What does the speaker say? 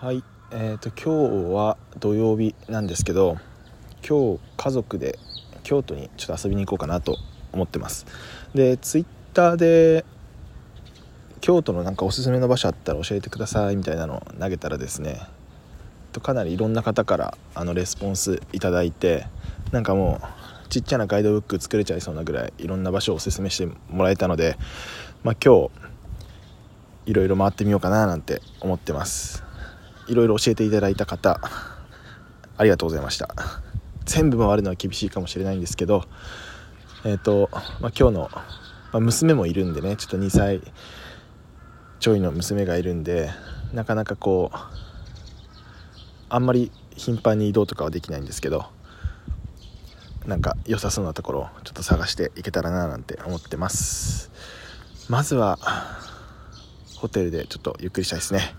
はい。えーと、今日は土曜日なんですけど今日家族で京都にちょっと遊びに行こうかなと思ってます。でツイッターで京都のなんかおすすめの場所あったら教えてくださいみたいなのを投げたらですねかなりいろんな方からあのレスポンスいただいてなんかもうちっちゃなガイドブック作れちゃいそうなぐらいいろんな場所をおすすめしてもらえたので、まあ、今日いろいろ回ってみようかななんて思ってます。いろいろ教えていただいた方ありがとうございました。全部回るのは厳しいかもしれないんですけどえっ、ー、と、まあ、今日の、まあ、娘もいるんでねちょっと2歳ちょいの娘がいるんでなかなかこうあんまり頻繁に移動とかはできないんですけどなんか良さそうなところをちょっと探していけたらななんて思ってます。まずはホテルでちょっとゆっくりしたいですね。